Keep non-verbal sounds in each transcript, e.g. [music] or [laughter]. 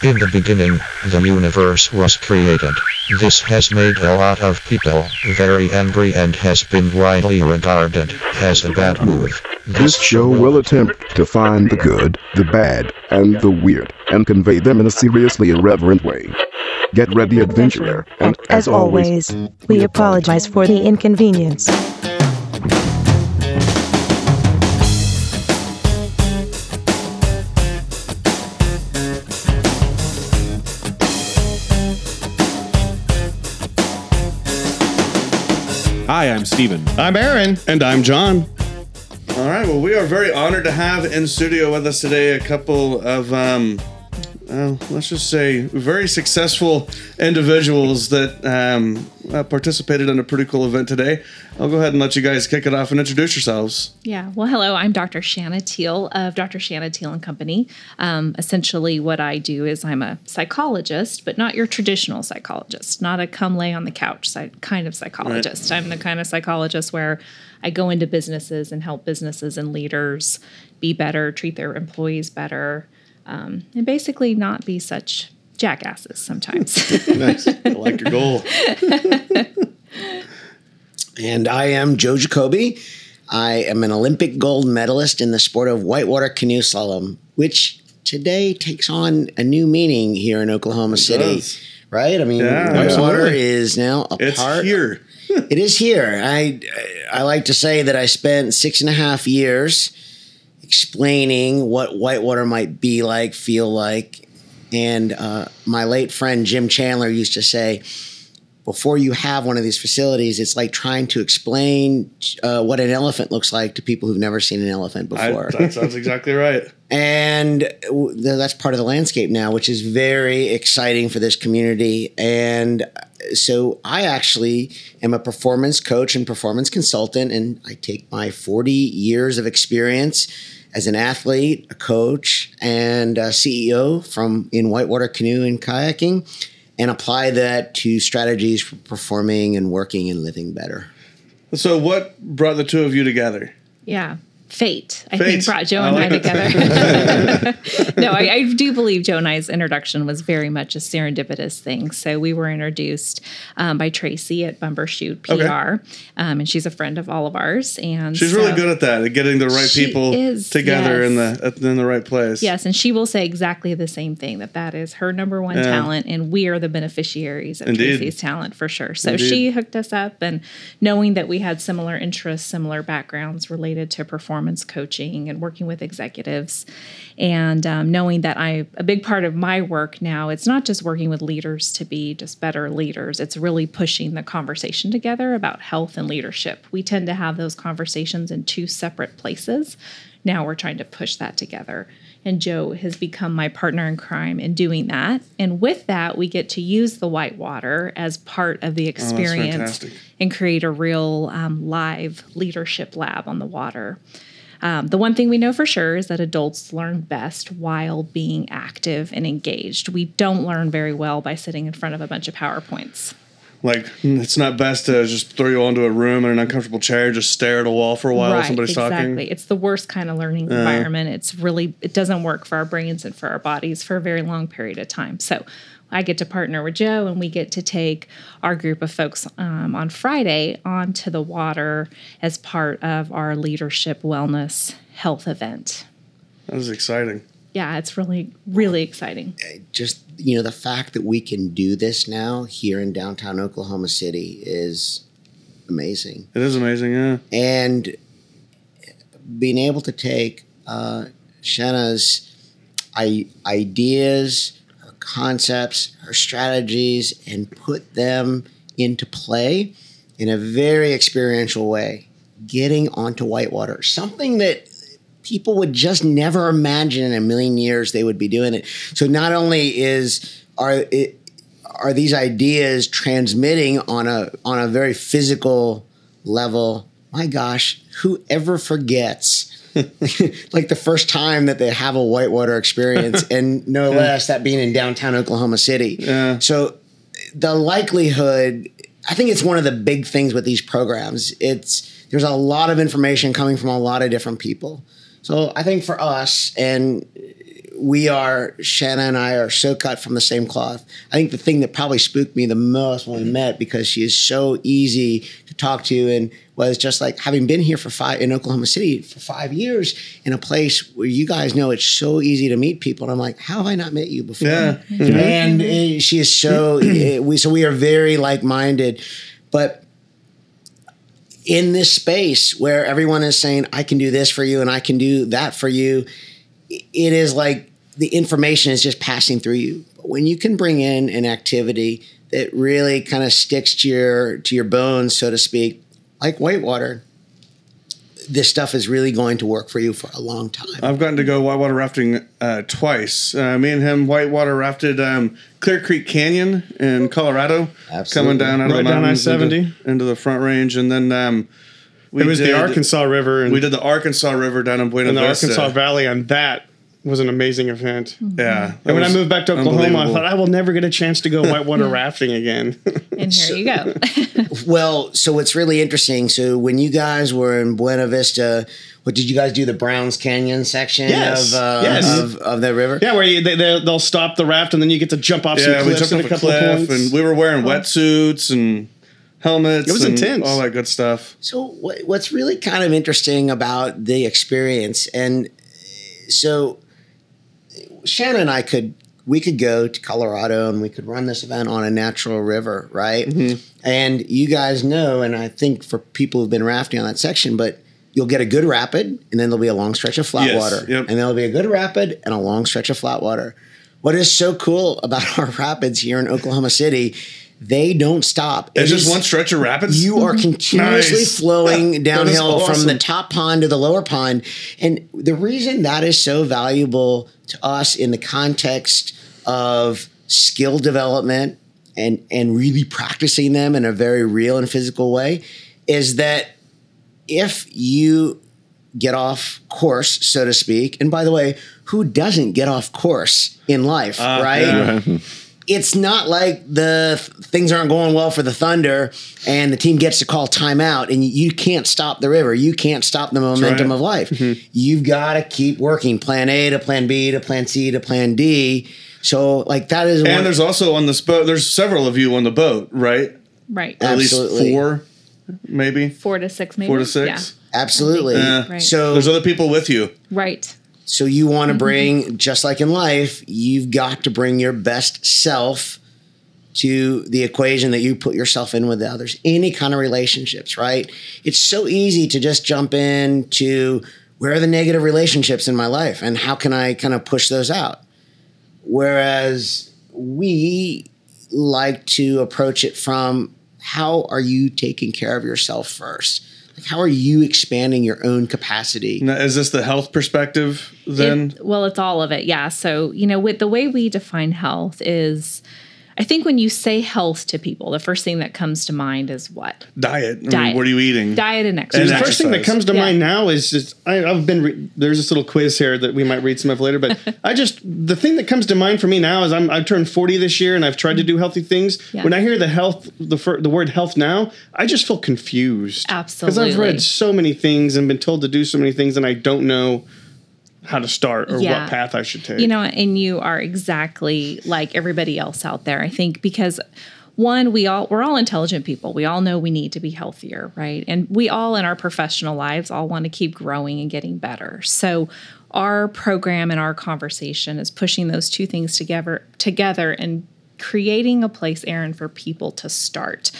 In the beginning, the universe was created. This has made a lot of people very angry and has been widely regarded as a bad move. This show will attempt to find the good, the bad, and the weird, and convey them in a seriously irreverent way. Get ready, adventurer, and As always, we apologize for the inconvenience. Hi, I'm Steven. I'm Aaron. And I'm John. All right. Well, we are very honored to have in studio with us today a couple of, um, uh, let's just say, very successful individuals that um, uh, participated in a pretty cool event today. I'll go ahead and let you guys kick it off and introduce yourselves. Yeah. Well, hello. I'm Dr. Shanna Teal of Dr. Shanna Teal and Company. Um, essentially, what I do is I'm a psychologist, but not your traditional psychologist, not a come lay on the couch kind of psychologist. I'm the kind of psychologist where I go into businesses and help businesses and leaders be better, treat their employees better, um, and basically not be such jackasses sometimes. [laughs] Nice. I like your goal. [laughs] And I am Joe Jacobi. I am an Olympic gold medalist in the sport of whitewater canoe slalom, which today takes on a new meaning here in Oklahoma City. does. Right? I mean, Yeah, whitewater absolutely. is now a It's part. here. [laughs] It is here. I I like to say that I spent six and a half years explaining what whitewater might be like, feel like, and uh, my late friend Jim Chandler used to say, before you have one of these facilities, it's like trying to explain uh, what an elephant looks like to people who've never seen an elephant I, before. that sounds exactly right. [laughs] and that's part of the landscape now, which is very exciting for this community. And uh, so I actually am a performance coach and performance consultant, and I take my 40 years of experience as an athlete, a coach, and a CEO from in whitewater canoe and kayaking, and apply that to strategies for performing and working and living better. So, what brought the two of you together? Yeah. Fate, I Fate. think, brought Joe and I like together. [laughs] no, I, I do believe Joe and I's introduction was very much a serendipitous thing. So we were introduced um, by Tracy at Bumbershoot PR, Okay. um, and she's a friend of all of ours. And She's so- really good at that, at getting the right people is, together in the in the right place. Yes, and she will say exactly the same thing that that is her number one Yeah. talent, and we are the beneficiaries of Indeed. Tracy's talent for sure. So Indeed. she hooked us up, and knowing that we had similar interests, similar backgrounds related to performance coaching and working with executives, and um, knowing that I a big part of my work now it's not just working with leaders to be just better leaders. It's really pushing the conversation together about health and leadership. We tend to have those conversations in two separate places. Now we're trying to push that together. And Joe has become my partner in crime in doing that. And with that, we get to use the whitewater as part of the experience fantastic. and create a real um, live leadership lab on the water. Um, the one thing we know for sure is that adults learn best while being active and engaged. We don't learn very well by sitting in front of a bunch of PowerPoints. Like it's not best to just throw you into a room in an uncomfortable chair, just stare at a wall for a while while somebody's exactly. talking. It's the worst kind of learning environment. It's really it doesn't work for our brains and for our bodies for a very long period of time. So I get to partner with Joe, and we get to take our group of folks um, on Friday onto the water as part of our leadership wellness health event. That was exciting. Yeah, it's really really exciting. just you know the fact that we can do this now here in downtown Oklahoma City is amazing, It is amazing, yeah. and being able to take uh, Shanna's I- ideas, her concepts, her strategies, and put them into play in a very experiential way, getting onto whitewater, something that people would just never imagine in a million years they would be doing it. So not only is are it are these ideas transmitting on a on a very physical level? My gosh, whoever forgets [laughs] like the first time that they have a whitewater experience [laughs] and no less that being in downtown Oklahoma City. Yeah. So the likelihood I think it's one of the big things with these programs. It's there's a lot of information coming from a lot of different people. So I think for us, and we are Shanna and I are so cut from the same cloth. I think the thing that probably spooked me the most when we met because she is so easy to talk to and was just like having been here for five in Oklahoma City for five years in a place where you guys know it's so easy to meet people. And I'm like, how have I not met you before? Yeah. And uh, she is so uh, we so we are very like minded, but in this space where everyone is saying I can do this for you and I can do that for you, it is like the information is just passing through you. But when you can bring in an activity that really kind of sticks to your to your bones, so to speak, like whitewater, this stuff is really going to work for you for a long time. I've gotten to go whitewater rafting uh, twice. Uh, me and him whitewater rafted um, Clear Creek Canyon in Colorado, Absolutely. coming down out of Right the down mountains I-70. into, into the Front Range, and then um, we It was did, the Arkansas River and, We did the Arkansas River down in Buena and the Vista. Arkansas Valley, and that was an amazing event. Yeah, And when I moved back to Oklahoma, I thought I will never get a chance to go [laughs] whitewater rafting again. And here you go. [laughs] Well, so it's really interesting, so when you guys were in Buena Vista, what did you guys do? The Browns Canyon section Yes, of, uh, yes. of of the river? yeah, where you, they, they, they'll stop the raft and then you get to jump off yeah, some we cliffs jumped and off a a couple of cliff, points. and we were wearing wetsuits and helmets. It was and intense. all that good stuff. So what's really kind of interesting about the experience, and so Shannon and I could we could go to Colorado and we could run this event on a natural river, right? Mm-hmm. And you guys know, and I think for people who've been rafting on that section, but you'll get a good rapid, and then there'll be a long stretch of flat Yes, water, yep. and there'll be a good rapid and a long stretch of flat water. What is so cool about [laughs] our rapids here in Oklahoma City? They don't stop. It's It just is- one stretch of rapids. you are continuously Nice. flowing [laughs] downhill from the top pond to the lower pond. And the reason that is so valuable to us in the context of skill development and, and really practicing them in a very real and physical way is that if you get off course, so to speak, and by the way, who doesn't get off course in life, Uh, right? yeah. [laughs] it's not like the th- things aren't going well for the Thunder and the team gets to call timeout and you can't stop the river. You can't stop the momentum right. of life. Mm-hmm. You've got to keep working plan A to plan B to plan C to plan D. So like that is one, And there's also on this boat. There's several of you on the boat, right? right. At Absolutely. least four, maybe Four to six, maybe. four to six. absolutely. Yeah. Right. So There's other people with you. Right. So you want to Mm-hmm. bring, just like in life, you've got to bring your best self to the equation that you put yourself in with others. Any kind of relationships, right? It's so easy to just jump in to where are the negative relationships in my life and how can I kind of push those out? Whereas we like to approach it from how are you taking care of yourself first? Like how are you expanding your own capacity? Now, is this the health perspective then? It- well, it's all of it. Yeah. So, you know, with the way we define health is I think when you say health to people, the first thing that comes to mind is what? diet. I mean, what are you eating? Diet and exercise. And the exercise. first thing that comes to Yeah. mind now is just I, I've been re- there's this little quiz here that we might read some of later, but [laughs] I just the thing that comes to mind for me now is I'm I've turned 40 this year and I've tried to do healthy things. Yeah. When I hear the health the fir- the word health now, I just feel confused Absolutely. because I've read so many things and been told to do so many things and I don't know how to start or Yeah. what path I should take. You know, and you are exactly like everybody else out there. I think because one, we all we're all intelligent people. We all know we need to be healthier, right? And we all in our professional lives all want to keep growing and getting better. So our program and our conversation is pushing those two things together together and creating a place, Aaron, for people to start.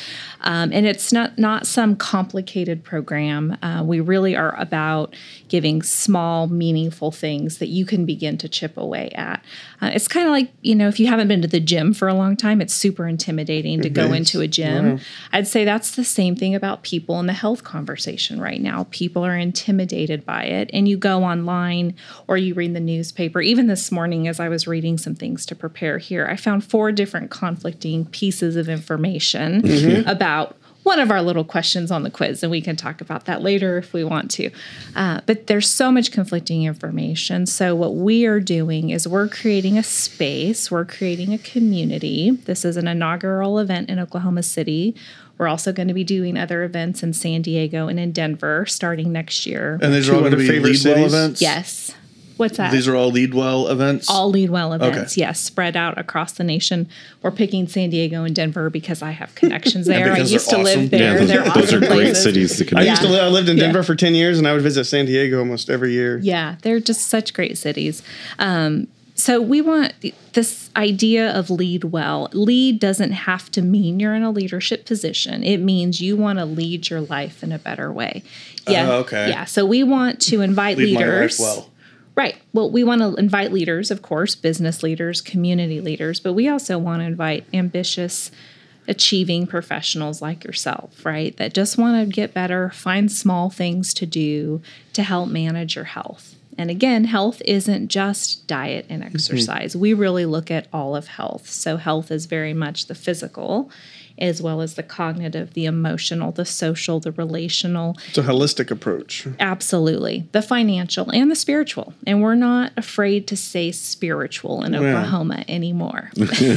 Um, and it's not not some complicated program. Uh, we really are about giving small, meaningful things that you can begin to chip away at. Uh, it's kind of like you know, if you haven't been to the gym for a long time, it's super intimidating to go into a gym. I'd say that's the same thing about people in the health conversation right now. People are intimidated by it, and you go online or you read the newspaper. Even this morning, as I was reading some things to prepare here, I found four different conflicting pieces of information about one of our little questions on the quiz, and we can talk about that later if we want to. Uh, but there's so much conflicting information. So, what we are doing is we're creating a space, we're creating a community. This is an inaugural event in Oklahoma City. We're also going to be doing other events in San Diego and in Denver starting next year. and these are all going to be favorite lead cities? events. Yes. What's that? These are all lead well events. all lead well events Okay. yes spread out across the nation we're picking san diego and denver because i have connections [laughs] there i used to awesome. live there Yeah, those, they're those awesome are great places. cities to connect. I used to live. I lived in Yeah. Denver for ten years, and I would visit San Diego almost every year. Yeah, they're just such great cities. Um, so we want this idea of lead well. Lead doesn't have to mean you're in a leadership position. It means you want to lead your life in a better way. Yeah. Oh, okay. Yeah. So we want to invite Lead my life leaders. well. Right. Well, we want to invite leaders, of course, business leaders, community leaders, but we also want to invite ambitious, achieving professionals like yourself, right? That just want to get better, find small things to do to help manage your health. And again, health isn't just diet and mm-hmm. exercise. We really look at all of health. So, health is very much the physical as well as the cognitive, the emotional, the social, the relational, It's a holistic approach. Absolutely. The financial and the spiritual. And we're not afraid to say spiritual in Oklahoma anymore [laughs] [laughs] Good.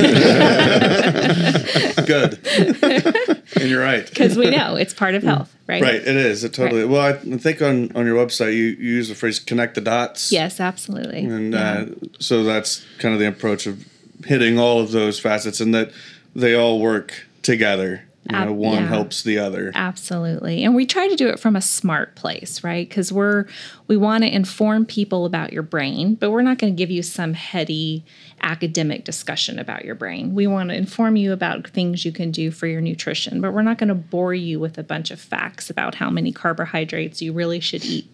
and you're right. because we know it's part of health, right? Right, it is. It totally. Well, I think on on your website you, you use the phrase "connect the dots." Yes, absolutely. and Yeah. uh, so that's kind of the approach of hitting all of those facets, and that they all work together. You know, one yeah. helps the other. Absolutely. And we try to do it from a smart place, right? Because we're we want to inform people about your brain, but we're not going to give you some heady academic discussion about your brain. We want to inform you about things you can do for your nutrition, but we're not going to bore you with a bunch of facts about how many carbohydrates you really should eat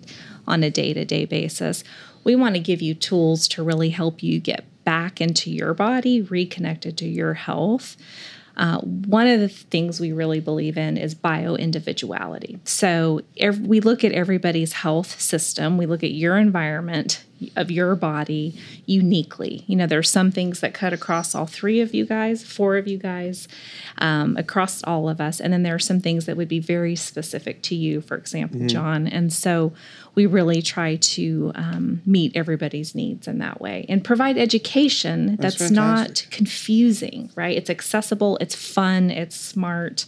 on a day-to-day basis. We want to give you tools to really help you get back into your body, reconnected to your health. Uh, one of the things we really believe in is bio individuality. So ev- we look at everybody's health system, we look at your environment of your body uniquely. You know, there's some things that cut across all three of you guys, four of you guys, um, across all of us. And then there are some things that would be very specific to you, for example, John. And so we really try to um, meet everybody's needs in that way and provide education that's, not confusing, right? It's accessible, it's fun, it's smart.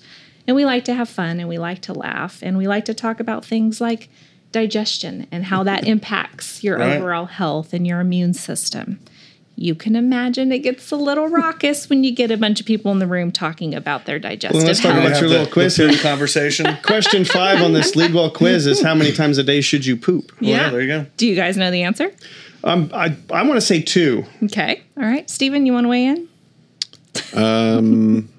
And we like to have fun and we like to laugh and we like to talk about things like digestion and how that [laughs] impacts your Right. overall health and your immune system. You can imagine it gets a little [laughs] raucous when you get a bunch of people in the room talking about their digestive Well, let's talk health. about your little quiz the here. food conversation. [laughs] Question five on this lead well quiz is how many times a day should you poop? Well, yeah, there you go. Do you guys know the answer? Um, I I want to say two. Okay. All right. Stephen, you want to weigh in? Um,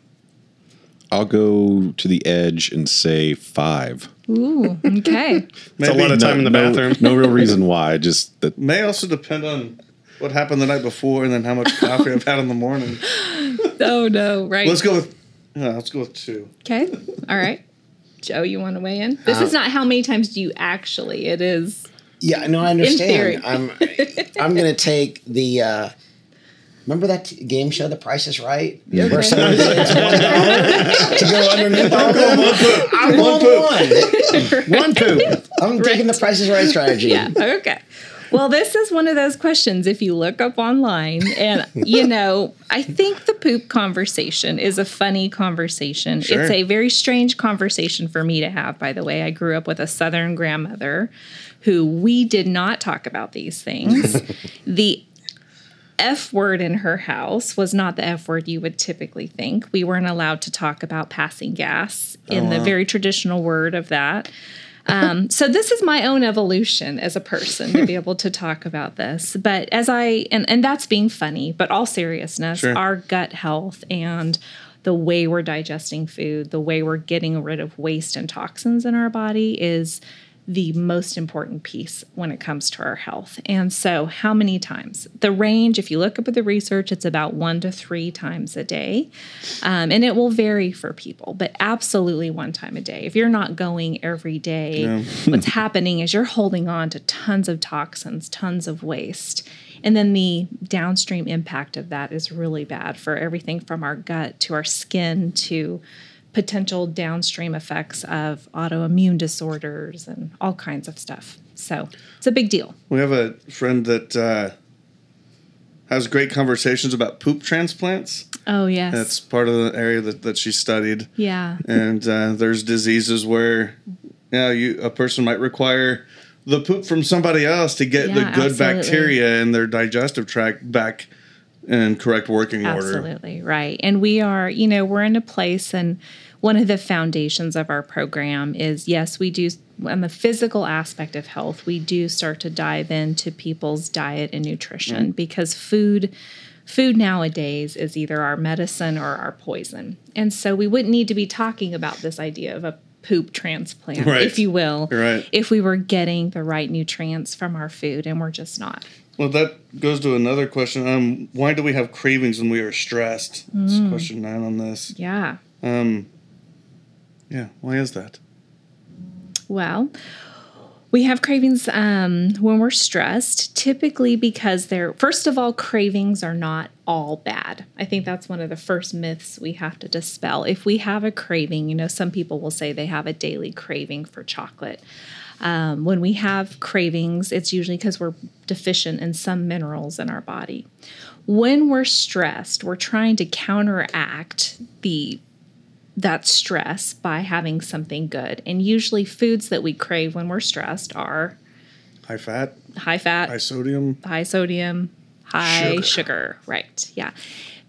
I'll go to the edge and say five. Ooh, okay. It's a lot of time in the bathroom. [laughs] No real reason why. Just that May also depend on what happened the night before, and then how much coffee I've had in the morning. [laughs] oh, no. Right. Let's go with. Yeah, let's go with two. Okay. All right. Joe, you want to weigh in? This is not how many times do you actually. It is. Yeah, no, I theory. understand. I'm I'm gonna take the. Uh, remember that t- game show, The Price is Right, where someone says one dollar to go underneath all that. I'm on [laughs] one. [laughs] One poop. I'm taking the Price is Right strategy. [laughs] Yeah. Okay. Well, this is one of those questions if you look up online. And, you know, I think the poop conversation is a funny conversation. Sure. It's a very strange conversation for me to have, by the way. I grew up with a Southern grandmother who we did not talk about these things. the F word in her house was not the F word you would typically think. We weren't allowed to talk about passing gas in the very traditional word of that. Um, [laughs] so this is my own evolution as a person to be able to talk about this. But as I and and that's being funny, but all seriousness, Sure. our gut health and the way we're digesting food, the way we're getting rid of waste and toxins in our body is the most important piece when it comes to our health. And so, how many times? The range, if you look up at the research, it's about one to three times a day. Um, and it will vary for people, but absolutely one time a day. If you're not going every day, [laughs] what's happening is you're holding on to tons of toxins, tons of waste. And then the downstream impact of that is really bad for everything from our gut to our skin to potential downstream effects of autoimmune disorders and all kinds of stuff. So it's a big deal. We have a friend that uh, has great conversations about poop transplants. Oh, yes. That's part of the area that, that she studied. yeah. And uh, there's diseases where, yeah, you a person might require the poop from somebody else to get the good absolutely. bacteria in their digestive tract back in correct working order. Absolutely right. And we are, you know, we're in a place, and one of the foundations of our program is yes, we do on the physical aspect of health, we do start to dive into people's diet and nutrition mm-hmm. because food. Food nowadays is either our medicine or our poison. And so we wouldn't need to be talking about this idea of a poop transplant, Right. if you will, Right. if we were getting the right nutrients from our food, and we're just not. Well, that goes to another question. Um, why do we have cravings when we are stressed? That's Mm. question nine on this. Yeah. Um, yeah, why is that? Well, we have cravings um, when we're stressed, typically because they're, first of all, cravings are not all bad. I think that's one of the first myths we have to dispel. If we have a craving, you know, some people will say they have a daily craving for chocolate. Um, when we have cravings, it's usually because we're deficient in some minerals in our body. When we're stressed, we're trying to counteract the that stress by having something good. And usually, foods that we crave when we're stressed are High fat, high fat, high sodium. high sodium, high Sugar. sugar. Right. Yeah.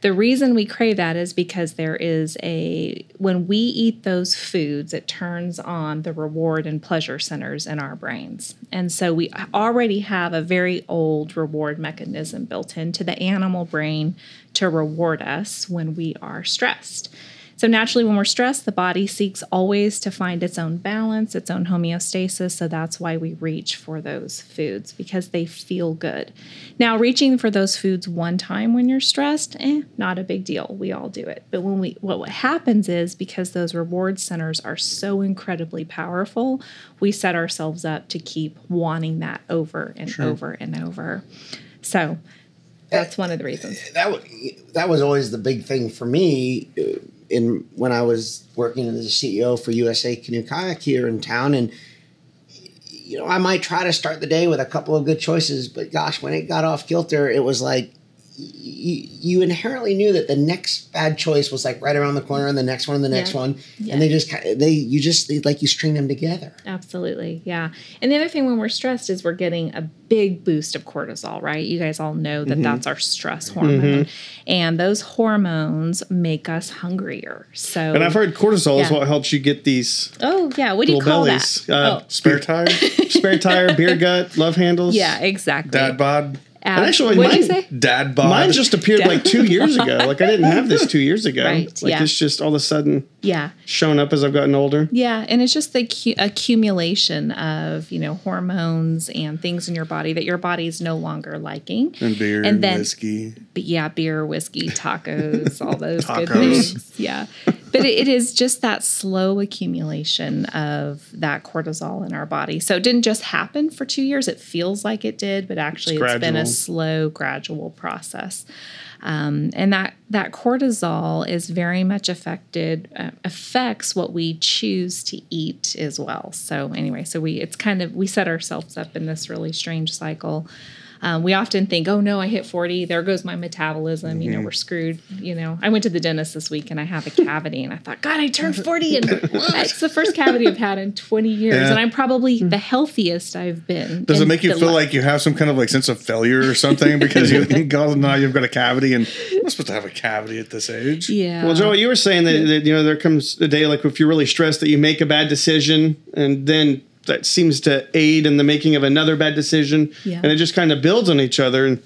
The reason we crave that is because there is a, when we eat those foods, it turns on the reward and pleasure centers in our brains. And so we already have a very old reward mechanism built into the animal brain to reward us when we are stressed. So naturally, when we're stressed, the body seeks always to find its own balance, its own homeostasis. So that's why we reach for those foods because they feel good. Now, reaching for those foods one time when you're stressed, eh, not a big deal. We all do it. But when we, what, what happens is because those reward centers are so incredibly powerful, we set ourselves up to keep wanting that over and over and over. So that's one of the reasons. that was that was always the big thing for me uh, in when I was working as a CEO for USA Canoe Kayak here in town, and you know I might try to start the day with a couple of good choices, but gosh, when it got off kilter, it was like you, you inherently knew that the next bad choice was like right around the corner, and the next one, and the next Yeah. one, Yeah. and they just they you just they, like you string them together. Absolutely. Yeah. And the other thing when we're stressed is we're getting a big boost of cortisol, right? You guys all know that that's our stress hormone. And those hormones make us hungrier. So And I've heard cortisol is what helps you get these Oh, yeah. What do you call bellies. that? Uh, oh, Spare tire, spare tire, beer gut, love handles. [laughs] yeah, exactly. dad bod, Ab- And actually, what did you mine- say? dad bod. Mine just appeared Yeah. like two years ago. Like I didn't have this two years ago. Right, Like yeah. it's just all of a sudden Yeah. shown up as I've gotten older. Yeah, and it's just the accu- accumulation of you know hormones and things in your body that your body's no longer liking. and beer and and then- whiskey. But yeah, beer, whiskey, tacos, all those good things. Yeah. But it, it is just that slow accumulation of that cortisol in our body. So it didn't just happen for two years. It feels like it did, but actually It's it's been a slow, gradual process. Um, and that that cortisol is very much affected uh, affects what we choose to eat as well. So anyway, so we it's kind of we set ourselves up in this really strange cycle. Um, we often think, oh no, I hit 40, there goes my metabolism, you know, we're screwed. You know, I went to the dentist this week and I have a cavity and I thought, God, I turned [laughs] 40 and it's the first cavity I've had in 20 years. Yeah. And I'm probably the healthiest I've been. Does it make you feel li- like you have some kind of like sense of failure or something because you go now you've got a cavity and I'm supposed to have a cavity at this age? Yeah. Well, Joel, you were saying that, that you know there comes a day like if you're really stressed that you make a bad decision and then that seems to aid in the making of another bad decision, Yeah. and it just kind of builds on each other. And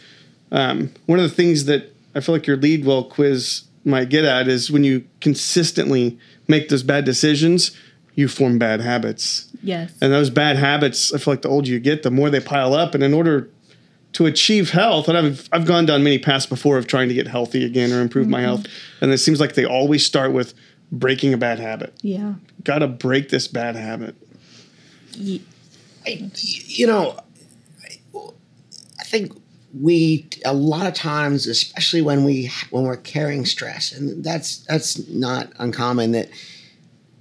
um, one of the things that I feel like your lead well quiz might get at is when you consistently make those bad decisions, you form bad habits. Yes. And those bad habits, I feel like the older you get, the more they pile up. And in order to achieve health, and I've I've gone down many paths before of trying to get healthy again or improve my health, and it seems like they always start with breaking a bad habit. yeah. Got to break this bad habit. I, you know, I think we a lot of times, especially when we when we're carrying stress, and that's that's not uncommon that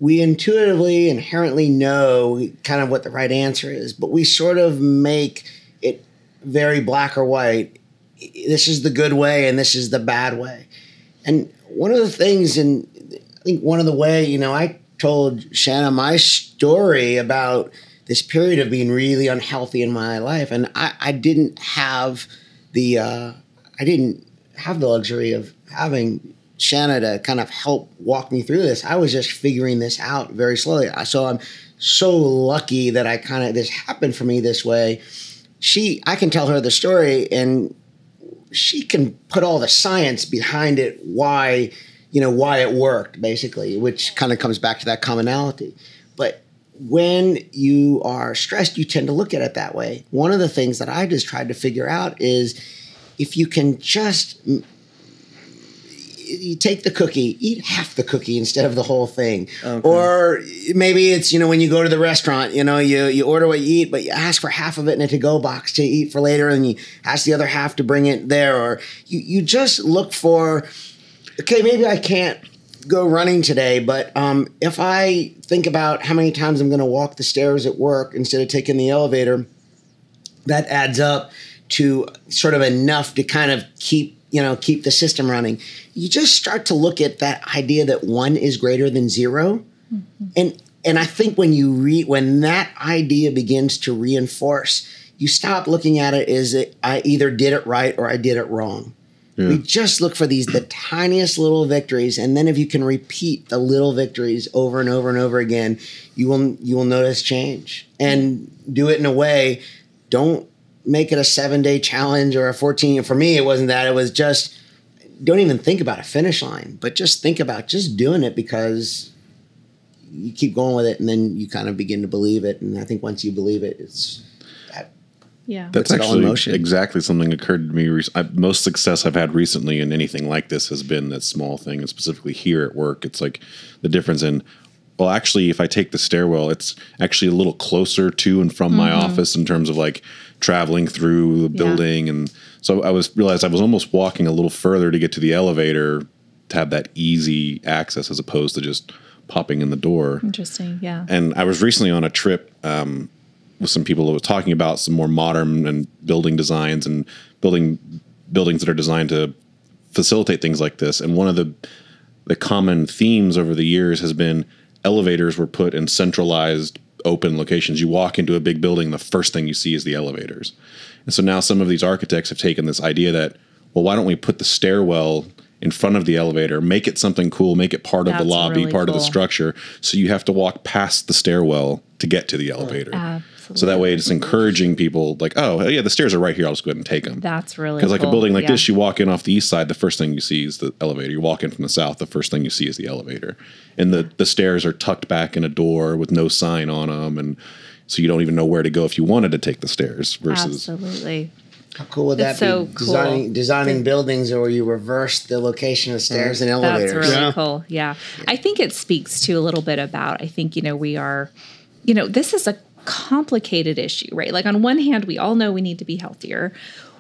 we intuitively inherently know kind of what the right answer is, but we sort of make it very black or white. This is the good way, and this is the bad way. And one of the things, and I think one of the way, you know, I told Shanna my story about this period of being really unhealthy in my life, and I, I didn't have the uh, I didn't have the luxury of having Shanna to kind of help walk me through this. I was just figuring this out very slowly. So I'm so lucky that I kind of this happened for me this way. She, I can tell her the story, and she can put all the science behind it. Why, you know, why it worked, basically, which kind of comes back to that commonality. But when you are stressed, you tend to look at it that way. One of the things that I just tried to figure out is if you can just you take the cookie, eat half the cookie instead of the whole thing. Or maybe it's, you know, when you go to the restaurant, you know, you, you order what you eat, but you ask for half of it in a to-go box to eat for later and you ask the other half to bring it there. Or you, you just look for, okay, maybe I can't go running today, but um, if I think about how many times I'm going to walk the stairs at work instead of taking the elevator, that adds up to sort of enough to kind of keep you know keep the system running. You just start to look at that idea that one is greater than 0 and and i think when you read when that idea begins to reinforce you stop looking at it as it, i either did it right or i did it wrong we just look for these the tiniest little victories and then if you can repeat the little victories over and over and over again you will you will notice change. And do it in a way don't make it a seven day challenge or a 14 for me it wasn't that it was just don't even think about a finish line but just think about just doing it because you keep going with it and then you kind of begin to believe it and i think once you believe it it's Yeah. That's Puts it all in actually motion. exactly something occurred to me. rec- I, most success I've had recently in anything like this has been that small thing, and specifically here at work. It's like the difference in. Well, actually, if I take the stairwell, it's actually a little closer to and from my office in terms of like traveling through the Yeah. building, and so I was realized I was almost walking a little further to get to the elevator to have that easy access as opposed to just popping in the door. Interesting. Yeah. And I was recently on a trip um, with some people that was talking about some more modern and building designs and building buildings that are designed to facilitate things like this. And one of the the common themes over the years has been elevators were put in centralized open locations. You walk into a big building, the first thing you see is the elevators. And so now some of these architects have taken this idea that, well, why don't we put the stairwell in front of the elevator, make it something cool, make it part of the lobby, really part of the structure, so you have to walk past the stairwell to get to the elevator. So that way it's encouraging people like, oh, yeah, the stairs are right here. I'll just go ahead and take them. That's really Because like a building like Yeah. this, you walk in off the east side, the first thing you see is the elevator. You walk in from the south, the first thing you see is the elevator, and the the stairs are tucked back in a door with no sign on them, and so you don't even know where to go if you wanted to take the stairs. Versus, Absolutely. how cool would that It's so be cool. designing designing buildings where you reverse the location of stairs and elevators That's really Yeah. cool. Yeah. I think it speaks to a little bit about, I think, you know, we are, you know, this is a complicated issue, right? Like, on one hand, we all know we need to be healthier.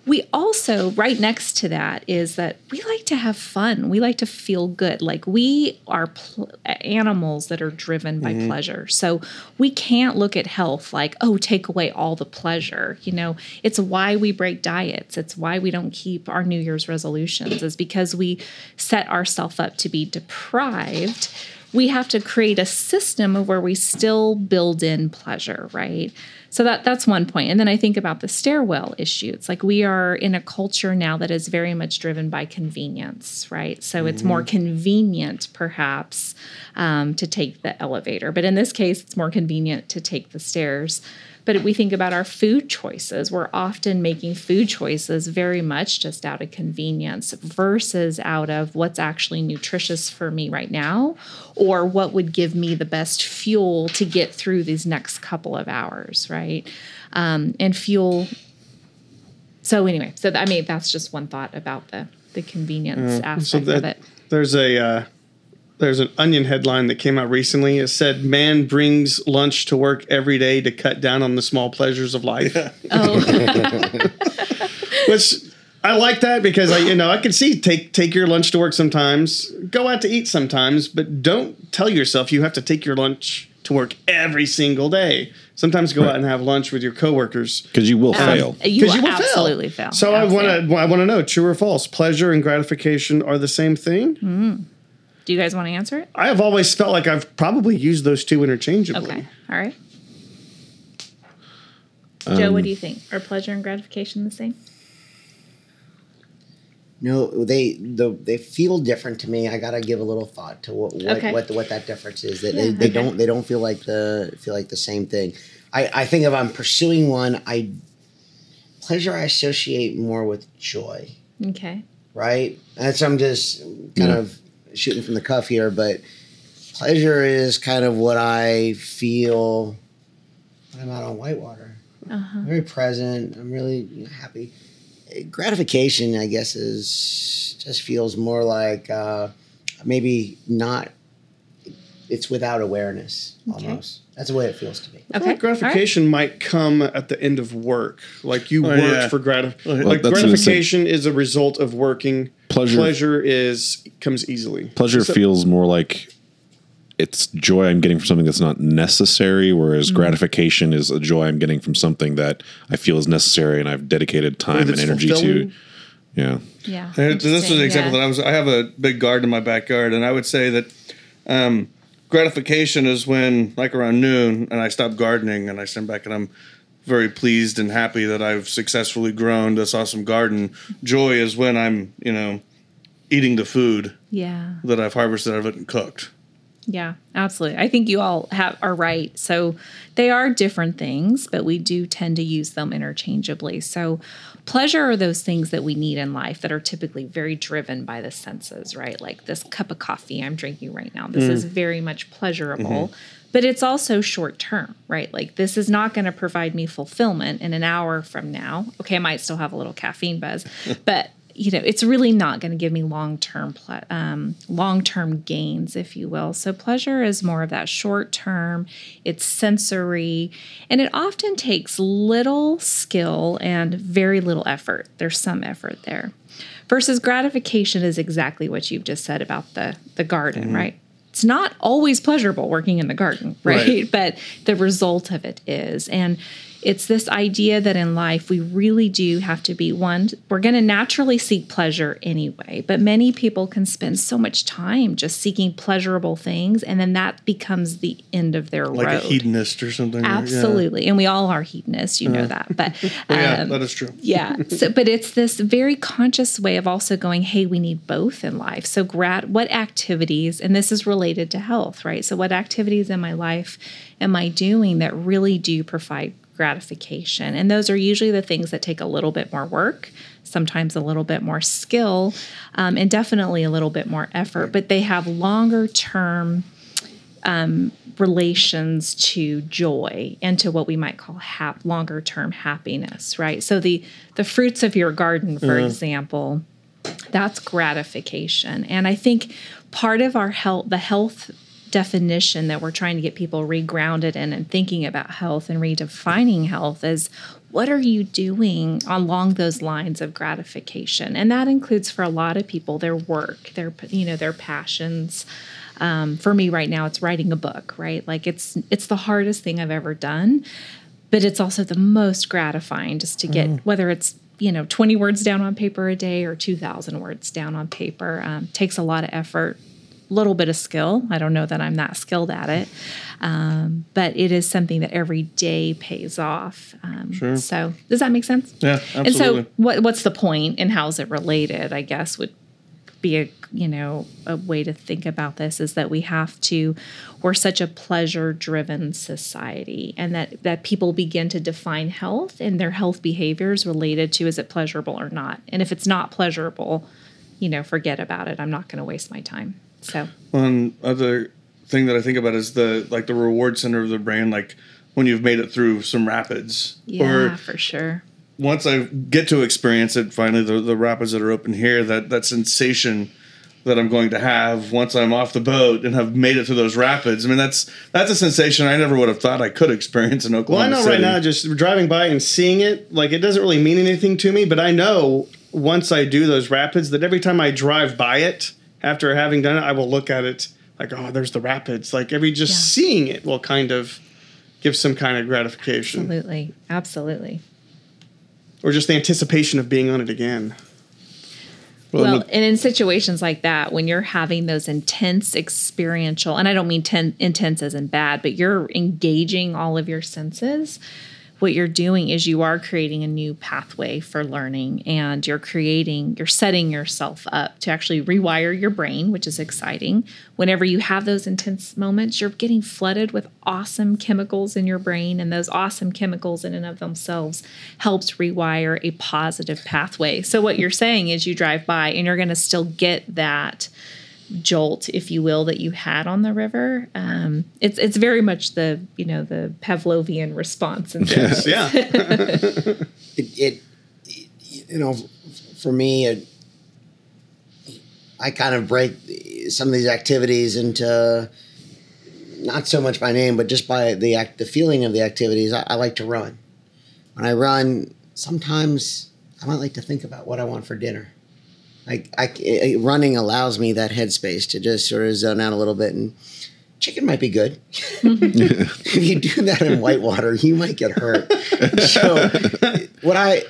We also, right next to that, is that we like to have fun. We like to feel good. Like, we are pl- animals that are driven by mm-hmm. pleasure. So, we can't look at health like, oh, take away all the pleasure. You know, it's why we break diets. It's why we don't keep our New Year's resolutions, is because we set ourselves up to be deprived. We have to create a system of where we still build in pleasure, right? So that that's one point. And then I think about the stairwell issue. It's like we are in a culture now that is very much driven by convenience, right? So it's more convenient, perhaps, um, to take the elevator. But in this case, it's more convenient to take the stairs. But we think about our food choices, we're often making food choices very much just out of convenience versus out of what's actually nutritious for me right now or what would give me the best fuel to get through these next couple of hours, right? Um, and fuel. So, anyway, so I mean, that's just one thought about the, the convenience So aspect that of it. there's a uh, there's an Onion headline that came out recently. It said, "Man brings lunch to work every day to cut down on the small pleasures of life." Oh, [laughs] Which I like that because I you know I can see take take your lunch to work sometimes, go out to eat sometimes, but don't tell yourself you have to take your lunch to work every single day. Sometimes go out and have lunch with your coworkers. because you will um, fail. you 'Cause will you will absolutely fail. So I want to I want to know true or false. Pleasure and gratification are the same thing. Mm. Do you guys want to answer it? I have always felt like I've probably used those two interchangeably. Okay. All right. Um, Joe, what do you think? Are pleasure and gratification the same? No, they the they feel different to me. I gotta give a little thought to what what Okay. what, what that difference is. That Yeah, they, they okay. don't they don't feel like the feel like the same thing. I I think if I'm pursuing one, I pleasure I associate more with joy, Okay. right? That's I'm just kind of shooting from the cuff here, but pleasure is kind of what I feel when I'm out on whitewater. Uh-huh. I'm very present. I'm really happy. Gratification, I guess, is just feels more like uh, maybe not. It's without awareness Okay. almost. That's the way it feels to me. I feel Okay. like gratification might come at the end of work. Like you Oh, worked yeah. for gratif- Well, like that's what I said. gratification is a result of working. Pleasure- pleasure is comes easily. Pleasure So- feels more like it's joy I'm getting from something that's not necessary, whereas Mm-hmm. gratification is a joy I'm getting from something that I feel is necessary and I've dedicated time and energy fulfilling. to. Yeah. Yeah. This is an example yeah. that I was. I have a big garden in my backyard, and I would say that um, gratification is when, like around noon, and I stop gardening, and I stand back, and I'm very pleased and happy that I've successfully grown this awesome garden. Joy is when I'm, you know, eating the food Yeah. that I've harvested out of it and cooked. Yeah, absolutely. I think you all have are right. So they are different things, but we do tend to use them interchangeably. So pleasure are those things that we need in life that are typically very driven by the senses, right? Like this cup of coffee I'm drinking right now. This is mm. very much pleasurable. Mm-hmm. But it's also short term, right? Like this is not going to provide me fulfillment in an hour from now. Okay, I might still have a little caffeine buzz, [laughs] but you know, it's really not going to give me long term ple- um, long term gains, if you will. So pleasure is more of that short term. It's sensory, and it often takes little skill and very little effort. There's some effort there. Versus gratification is exactly what you've just said about the the garden, right? It's not always pleasurable working in the garden, [laughs] right? Right. But the result of it is, and it's this idea that in life we really do have to be one we're going to naturally seek pleasure anyway but many people can spend so much time just seeking pleasurable things and then that becomes the end of their life. Like road a hedonist or something. right? Yeah. absolutely and we all are hedonists you know that but [laughs] Yeah, um, that is true. yeah. So, but it's this very conscious way of also going, hey, we need both in life. So, grat, what activities, and this is related to health, right? So, what activities in my life am I doing that really do provide gratification? And those are usually the things that take a little bit more work, sometimes a little bit more skill, um, and definitely a little bit more effort, but they have longer term relations to joy and to what we might call hap- longer term happiness right? So the the fruits of your garden for example that's gratification. And i think part of our health the health definition that we're trying to get people regrounded in and thinking about health and redefining health is what are you doing along those lines of gratification? And that includes for a lot of people their work their you know their passions. Um, for me right now it's writing a book right? Like it's it's the hardest thing i've ever done but it's also the most gratifying just to get whether it's you know 20 words down on paper a day or 2000 words down on paper um, takes a lot of effort little bit of skill. I don't know that i'm that skilled at it. Um, but it is something that every day pays off. Um, so does that make sense? Yeah, absolutely. and so what, what's the point and how's it related i guess would be a you know a way to think about this is that we have to we're such a pleasure driven society and that that people begin to define health and their health behaviors related to is it pleasurable or not. And if it's not pleasurable you know forget about it. I'm not going to waste my time so One other thing that I think about is the like the reward center of the brain, like when you've made it through some rapids, yeah or for sure once I get to experience it, finally the, the rapids that are open here, that that sensation that I'm going to have once I'm off the boat and have made it through those rapids. I mean, that's that's a sensation I never would have thought I could experience in Oklahoma. Well, I know City. right now, just driving by and seeing it, like it doesn't really mean anything to me, but I know once I do those rapids that every time I drive by it after having done it, I will look at it like, oh, there's the rapids. Like every just Yeah. seeing it will kind of give some kind of gratification absolutely absolutely or just the anticipation of being on it again. Well, and in situations like that, when you're having those intense experiential, and I don't mean ten, intense as in bad, but you're engaging all of your senses, what you're doing is you are creating a new pathway for learning and you're creating, you're setting yourself up to actually rewire your brain, which is exciting. Whenever you have those intense moments, you're getting flooded with awesome chemicals in your brain, and those awesome chemicals in and of themselves helps rewire a positive pathway. So what you're saying is you drive by and you're going to still get that jolt, if you will, that you had on the river. Um, it's it's very much the you know the Pavlovian response. And Yes, yeah. [laughs] it, it you know for me it, i kind of break some of these activities into not so much by name but just by the act the feeling of the activities I, I like to run when i run sometimes i might like to think about what i want for dinner like I, it- running allows me that headspace to just sort of zone out a little bit and chicken might be good [laughs] if you do that in whitewater you might get hurt so what I,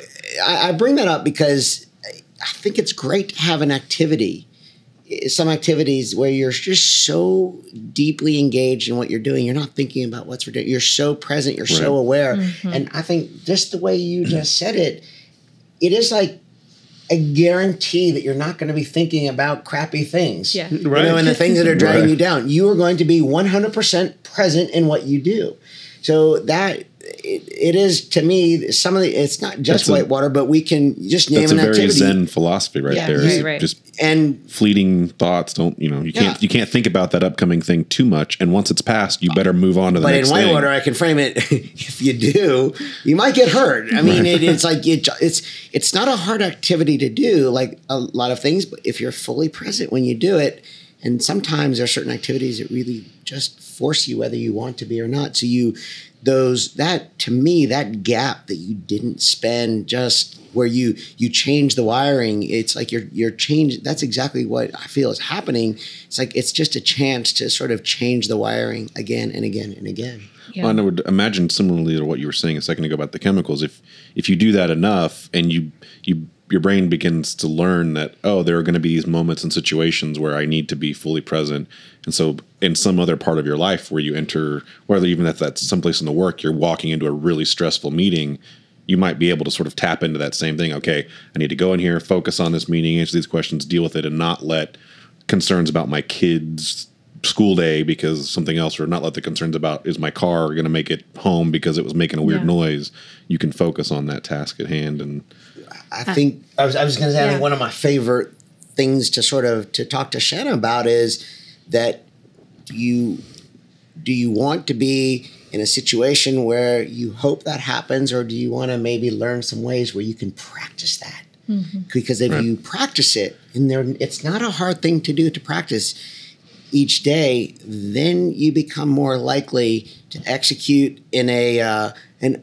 I I bring that up because I think it's great to have an activity, some activities where you're just so deeply engaged in what you're doing. You're not thinking about what's for dinner. You're so present. You're so Right. aware. Mm-hmm. And I think just the way you just said it, it is like a guarantee that you're not going to be thinking about crappy things. Yeah. You Right. know, and the things that are dragging Right. you down. You are going to be 100% present in what you do. So that it, it is to me some of the it's not just That's a- whitewater, but we can just name That's a very activity Zen philosophy right Yeah, there. right, right. Just and fleeting thoughts don't you know you can't Yeah. you can't think about that upcoming thing too much and once it's passed you better move on to the but in next whitewater thing I can frame it. [laughs] if you do, you might get hurt. I mean, it, it's like it, it's it's not a hard activity to do, like a lot of things. But if you're fully present when you do it, and sometimes there are certain activities that really just force you whether you want to be or not. So you those that to me that gap that you didn't spend just where you you change the wiring it's like you're you're change that's exactly what i feel is happening it's like it's just a chance to sort of change the wiring again and again and again Yeah. Well, and I would imagine similarly to what you were saying a second ago about the chemicals. If if you do that enough, and you you your brain begins to learn that oh, there are going to be these moments and situations where I need to be fully present, and so in some other part of your life where you enter, whether even if that's someplace in the work, you're walking into a really stressful meeting. You might be able to sort of tap into that same thing. Okay, I need to go in here, focus on this meeting, answer these questions, deal with it, and not let concerns about my kids school day because something else or not let the concerns about is my car going to make it home because it was making a weird Yeah. noise you can focus on that task at hand and I think I was, I was going to say I think one of my favorite things to sort of to talk to Shanna about is that you do you want to be in a situation where you hope that happens or do you want to maybe learn some ways where you can practice that? Because if you practice it and there it's not a hard thing to do to practice each day then you become more likely to execute in a uh, an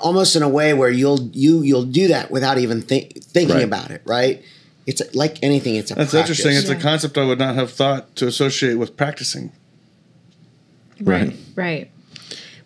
almost in a way where you'll you you'll do that without even think, thinking Right. about it, right? It's like anything. It's a That's practice. interesting. It's a concept I would not have thought to associate with practicing. Right. Right. Right.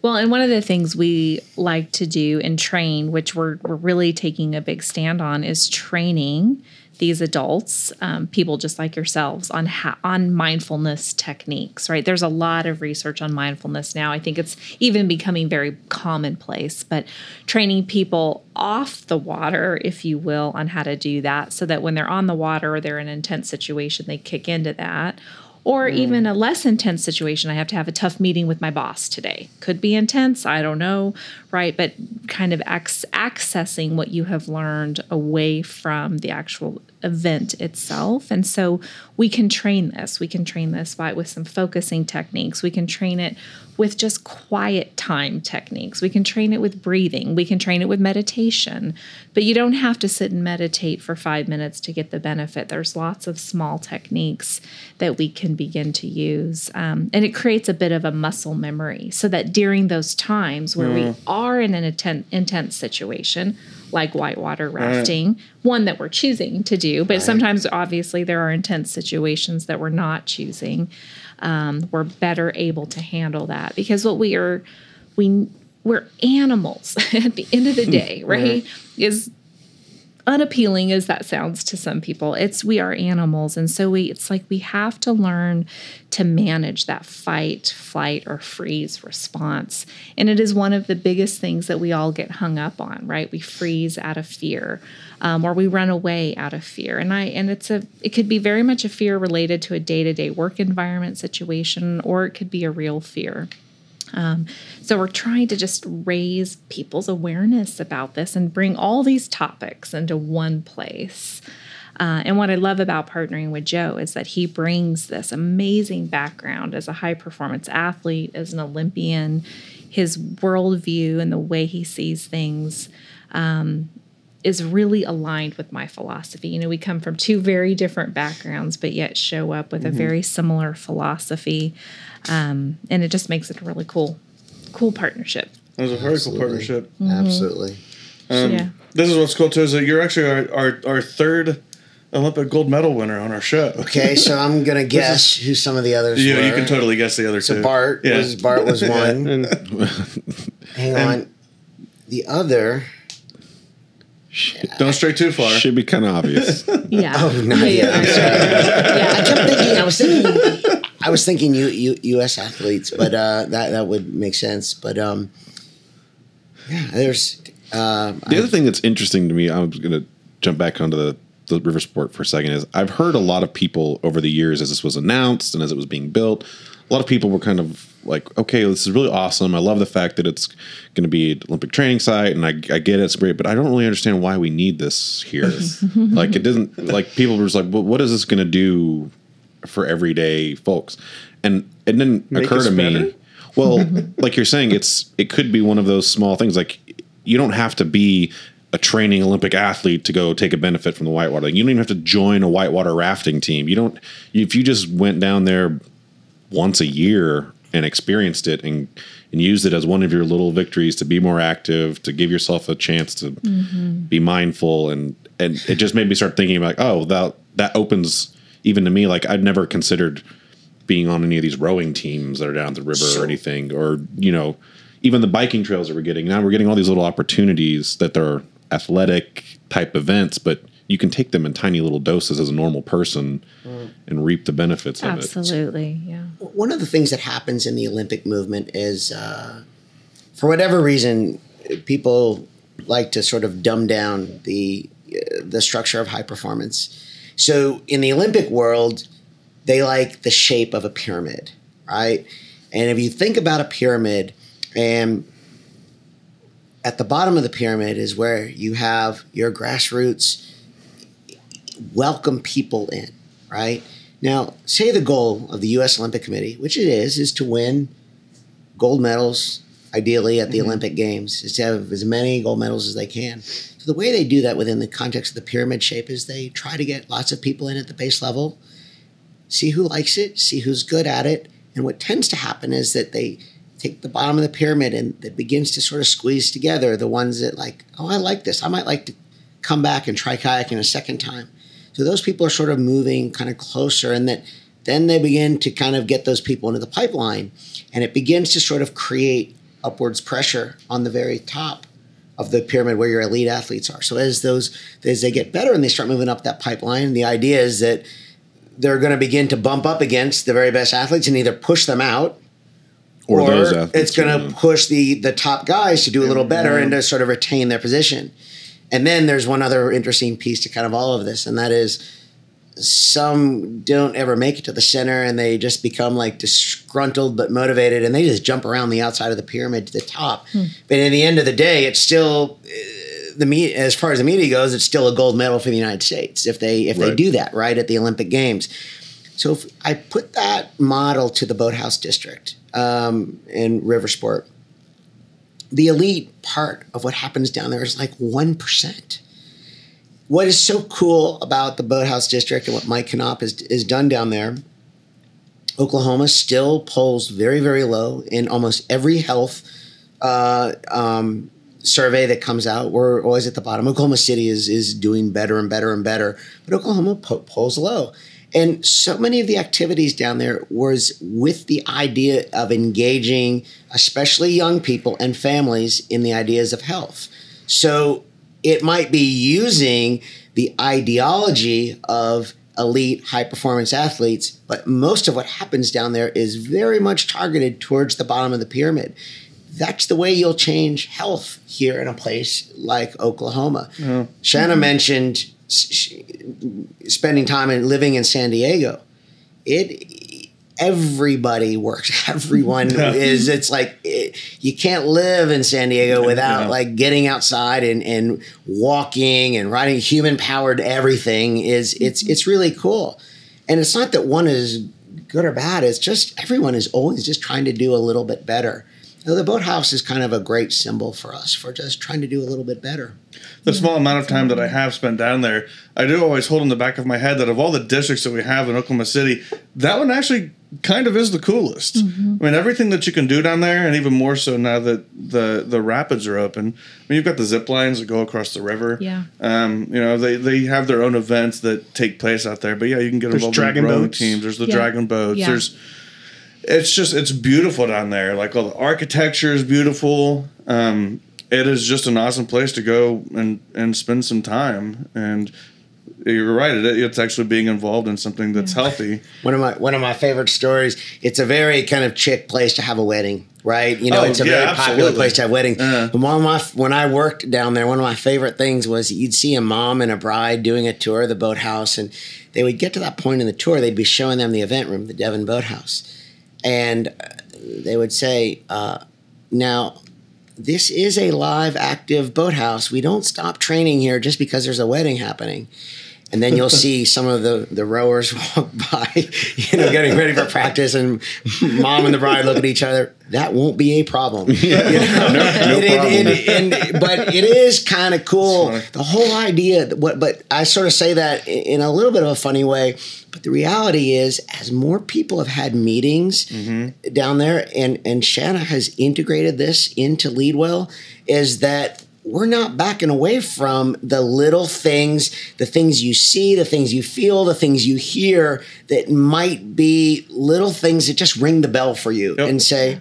Well, and one of the things we like to do and train, which we're, we're really taking a big stand on, is training these adults, um, people just like yourselves, on ha- on mindfulness techniques. Right? There's a lot of research on mindfulness now. I think it's even becoming very commonplace. But training people off the water, if you will, on how to do that, so that when they're on the water or they're in an intense situation, they kick into that or even a less intense situation. I have to have a tough meeting with my boss today. Could be intense, I don't know, right? But kind of ac- accessing what you have learned away from the actual event itself. And so we can train this. We can train this by with some focusing techniques. We can train it with just quiet time techniques. We can train it with breathing. We can train it with meditation. But you don't have to sit and meditate for five minutes to get the benefit. There's lots of small techniques that we can begin to use. Um, and it creates a bit of a muscle memory so that during those times where we are in an inten- intense situation, like whitewater rafting, one that we're choosing to do, but sometimes obviously there are intense situations that we're not choosing. Um, we're better able to handle that because what we are we we're animals [laughs] at the end of the [laughs] day right. Is unappealing as that sounds to some people. It's we are animals. And so we it's like we have to learn to manage that fight flight or freeze response. And it is one of the biggest things that we all get hung up on right? We freeze out of fear um, or we run away out of fear. And i and it's a it could be very much a fear related to a day-to-day work environment situation or it could be a real fear um, so we're trying to just raise people's awareness about this and bring all these topics into one place. Uh, and what I love about partnering with Joe is that he brings this amazing background as a high performance athlete, as an Olympian, his worldview and the way he sees things. Um, is really aligned with my philosophy. You know, we come from two very different backgrounds, but yet show up with a very similar philosophy, um, and it just makes it a really cool, cool partnership. It was a very cool partnership. Absolutely. Um, Yeah. This is what's cool too is that you're actually our, our, our third Olympic gold medal winner on our show. Okay, so I'm [laughs] gonna guess who some of the others Yeah, were. you can totally guess the other So two. Bart Yeah. was Bart was [laughs] one. And Hang on. The other. Don't stray too far. Should be kind of obvious. [laughs] Yeah. Oh, not yeah, yet. I'm yeah. Yeah. I kept thinking. I was thinking. I was thinking U, U, U.S. athletes, but uh, that that would make sense. But um, yeah, there's. Uh, The other thing that's interesting to me, I was going to jump back onto the, the river sport for a second, is I've heard a lot of people over the years as this was announced and as it was being built, a lot of people were kind of like, okay, this is really awesome. I love the fact that it's going to be an Olympic training site, and I, I get it, it's great, but I don't really understand why we need this here. [laughs] like, it doesn't, like, people were just like, well, what is this going to do for everyday folks? And it didn't Make occur us to me. Well, [laughs] like you're saying, it's it could be one of those small things. Like you don't have to be a training Olympic athlete to go take a benefit from the whitewater. You don't even have to join a whitewater rafting team. You don't. If you just went down there once a year and experienced it and and used it as one of your little victories to be more active, to give yourself a chance to mm-hmm. be mindful, and and it just made me start thinking about, oh, that that opens even to me. Like I'd never considered being on any of these rowing teams that are down the river So- or anything, or you know, even the biking trails that we're getting. Now we're getting all these little opportunities that they're athletic type events, but you can take them in tiny little doses as a normal person and reap the benefits of it. Absolutely. Yeah. one of the things that happens in the Olympic movement is, uh, for whatever reason, people like to sort of dumb down the uh, the structure of high performance. So in the Olympic world, they like the shape of a pyramid, right? And if you think about a pyramid, and at the bottom of the pyramid is where you have your grassroots welcome people in, right? Now, say the goal of the U.S. Olympic Committee, which it is, is to win gold medals, ideally at the mm-hmm. Olympic Games, is to have as many gold medals as they can. So the way they do that within the context of the pyramid shape is they try to get lots of people in at the base level, see who likes it, see who's good at it, and what tends to happen is that they take the bottom of the pyramid and it begins to sort of squeeze together the ones that like, oh, I like this. I might like to come back and try kayaking a second time. So those people are sort of moving kind of closer, and that then they begin to kind of get those people into the pipeline, and it begins to sort of create upwards pressure on the very top of the pyramid where your elite athletes are. So as those as they get better and they start moving up that pipeline, the idea is that they're going to begin to bump up against the very best athletes and either push them out Or, or it's going to push the the top guys to do a little better and to sort of retain their position. And then there's one other interesting piece to kind of all of this, and that is some don't ever make it to the center and they just become like disgruntled but motivated and they just jump around the outside of the pyramid to the top. But at the end of the day, it's still uh, the me as far as the media goes, it's still a gold medal for the United States if they if they do that right at the Olympic Games. So if I put that model to the boathouse district um, in river sport, the elite part of what happens down there is like one percent. What is so cool about the boathouse district and what Mike Knopp has is done down there? Oklahoma still polls very very low in almost every health uh, um, survey that comes out. We're always at the bottom. Oklahoma City is is doing better and better and better, but Oklahoma po- polls low. And so many of the activities down there was with the idea of engaging, especially young people and families, in the ideas of health. So it might be using the ideology of elite high performance athletes, but most of what happens down there is very much targeted towards the bottom of the pyramid. That's the way you'll change health here in a place like Oklahoma. Shanna mentioned s- sh- spending time and living in San Diego. It everybody works. [laughs] Everyone is. It's like it, you can't live in San Diego without Yeah. like getting outside and and walking and riding. Human powered everything is. It's mm-hmm. it's really cool, and it's not that one is good or bad. It's just everyone is always just trying to do a little bit better. You know, the boathouse is kind of a great symbol for us for just trying to do a little bit better. the small amount of time that I have spent down there, I do always hold in the back of my head that of all the districts that we have in Oklahoma City, that one actually kind of is the coolest. I mean, everything that you can do down there, and even more so now that the the rapids are open. I mean, you've got the zip lines that go across the river. Yeah. Um, you know, they they have their own events that take place out there. But yeah, you can get There's involved dragon in rowing boats. teams. There's the Yeah. dragon boats. Yeah. There's it's just it's beautiful down there. Like all the architecture is beautiful. Um, it is just an awesome place to go and and spend some time. And you're right. It, it's actually being involved in something that's healthy. One of my one of my favorite stories. It's a very kind of chick place to have a wedding, right? You know, Oh, it's a yeah, very popular place to have weddings. Uh-huh. But one of my when I worked down there, one of my favorite things was you'd see a mom and a bride doing a tour of the boathouse, and they would get to that point in the tour, they'd be showing them the event room, the Devon Boathouse, and uh, they would say, uh, "Now." This is a live, active boathouse. We don't stop training here just because there's a wedding happening and then you'll see some of the the rowers [laughs] walk by, you know, getting ready for practice, and mom and the bride look at each other. That won't be a problem. [laughs] You know? [laughs] It- it- it- and- but it is kind of cool. The whole idea. What? But I sort of say that in a little bit of a funny way. But the reality is, as more people have had meetings down there, and and Shanna has integrated this into Leadwell, is that we're not backing away from the little things, the things you see, the things you feel, the things you hear that might be little things that just ring the bell for you Yep. and say,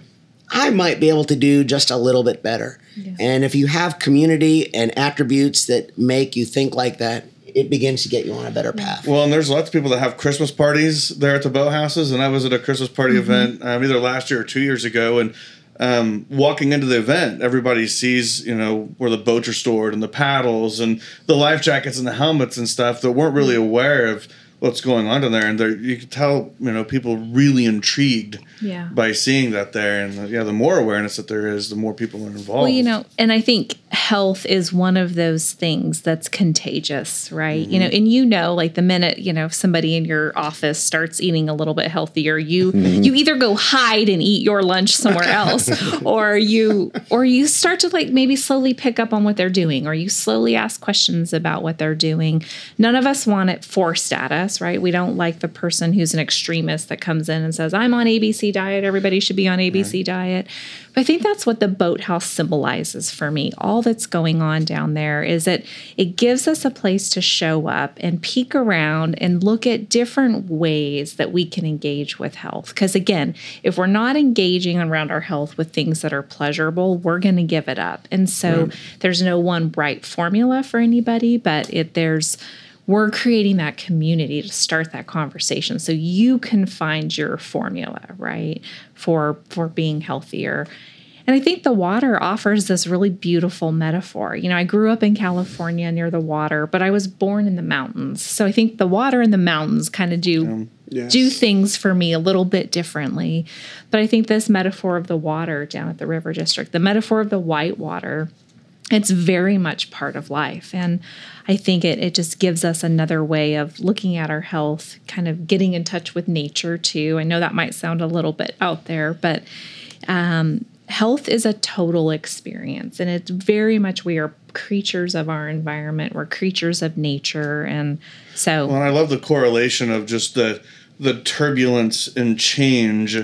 I might be able to do just a little bit better. And if you have community and attributes that make you think like that, it begins to get you on a better path. Well, and there's lots of people that have Christmas parties there at the boathouses, and I was at a Christmas party event um, either last year or two years ago, and um, walking into the event, everybody sees you know where the boats are stored and the paddles and the life jackets and the helmets and stuff that weren't really aware of what's going on down there, and you could tell you know people really intrigued Yeah. by seeing that there, and uh, yeah, the more awareness that there is, the more people are involved. Well, you know, and I think health is one of those things that's contagious, right? You know, mm-hmm. and you know, like the minute you know somebody in your office starts eating a little bit healthier, you mm-hmm. you either go hide and eat your lunch somewhere [laughs] else, or you or you start to like maybe slowly pick up on what they're doing, or you slowly ask questions about what they're doing. None of us want it forced at us, right? We don't like the person who's an extremist that comes in and says, "I'm on ABC diet. Everybody should be on ABC diet." But I think that's what the boathouse symbolizes for me. All that's going on down there is that it gives us a place to show up and peek around and look at different ways that we can engage with health. Because again, if we're not engaging around our health with things that are pleasurable, we're going to give it up. And so there's no one right formula for anybody, but it there's we're creating that community to start that conversation so you can find your formula right for for being healthier and i think the water offers this really beautiful metaphor. You know i grew up in california near the water but i was born in the mountains. So i think the water and the mountains kind of do Yes. do things for me a little bit differently. But i think this metaphor of the water down at the river district the metaphor of the white water it's very much part of life. And i think it, it just gives us another way of looking at our health kind of getting in touch with nature too. I know that might sound a little bit out there but um, health is a total experience and it's very much we are creatures of our environment we're creatures of nature and so Well, and I love the correlation of just the the turbulence and change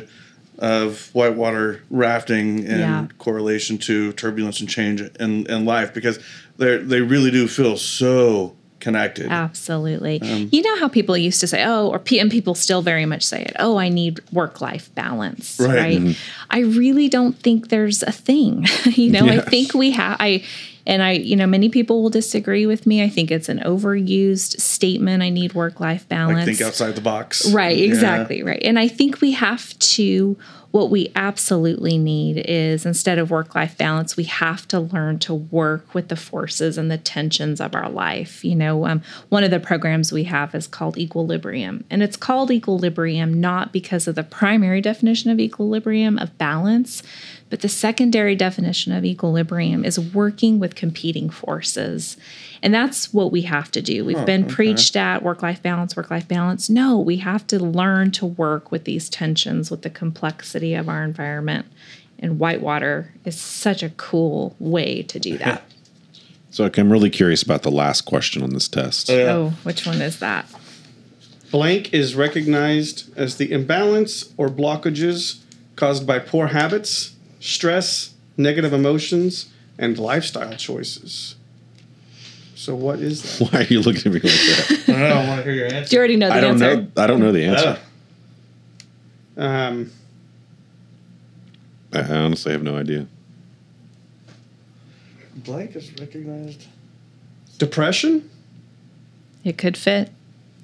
of whitewater rafting and Yeah. correlation to turbulence and change in, in life because they they really do feel so connected. Absolutely. Um, you know how people used to say, oh, or P- and people still very much say it, oh, I need work life balance. Right. Right. I really don't think there's a thing. [laughs] you know, I think we have, I, And I, you know, many people will disagree with me. I think it's an overused statement. I need work life balance. Like think outside the box. Right, Yeah. exactly, right. And I think we have to, what we absolutely need is instead of work life balance, we have to learn to work with the forces and the tensions of our life. You know, um, one of the programs we have is called Equilibrium. And it's called Equilibrium not because of the primary definition of equilibrium of balance, but the secondary definition of equilibrium is working with competing forces. And that's what we have to do. We've hmm, been preached at work life balance, work life balance. No, we have to learn to work with these tensions, with the complexity of our environment. And whitewater is such a cool way to do that. [laughs] So I'm really curious about the last question on this test. Oh, which one is that? Blank is recognized as the imbalance or blockages caused by poor habits, stress, negative emotions, and lifestyle choices. So what is that? Why are you looking at me like that? [laughs] I don't know. I want to hear your Do answer. you already know the I don't answer? know. I don't know the answer. Um, I honestly have no idea. Blank is recognized. depression, It could fit.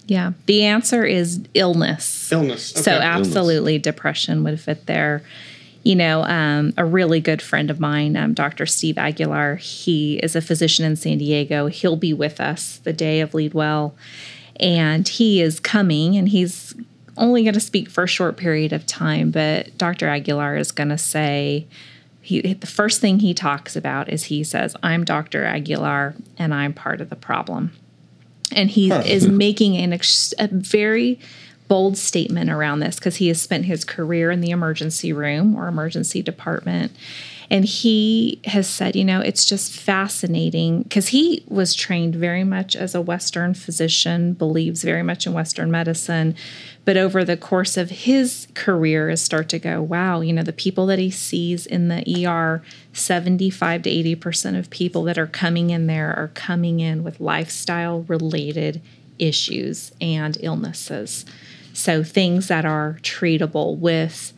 Yeah. The answer is illness. illness. So Okay. absolutely, depression would fit there. You know, um, a really good friend of mine, um, Dr. Steve Aguilar, he is a physician in San Diego. He'll be with us the day of Lead Well, and he is coming, and he's only going to speak for a short period of time. But Dr. Aguilar is going to say, he, the first thing he talks about is he says, "I'm Dr. Aguilar, and I'm part of the problem." and he is [laughs] making an ex- a very bold statement around this because he has spent his career in the emergency room or emergency department. And he has said you know it's just fascinating because he was trained very much as a western physician believes very much in western medicine. But over the course of his career is start to go wow you know the people that he sees in the er 75 to 80 percent of people that are coming in there are coming in with lifestyle related issues and illnesses so things that are treatable with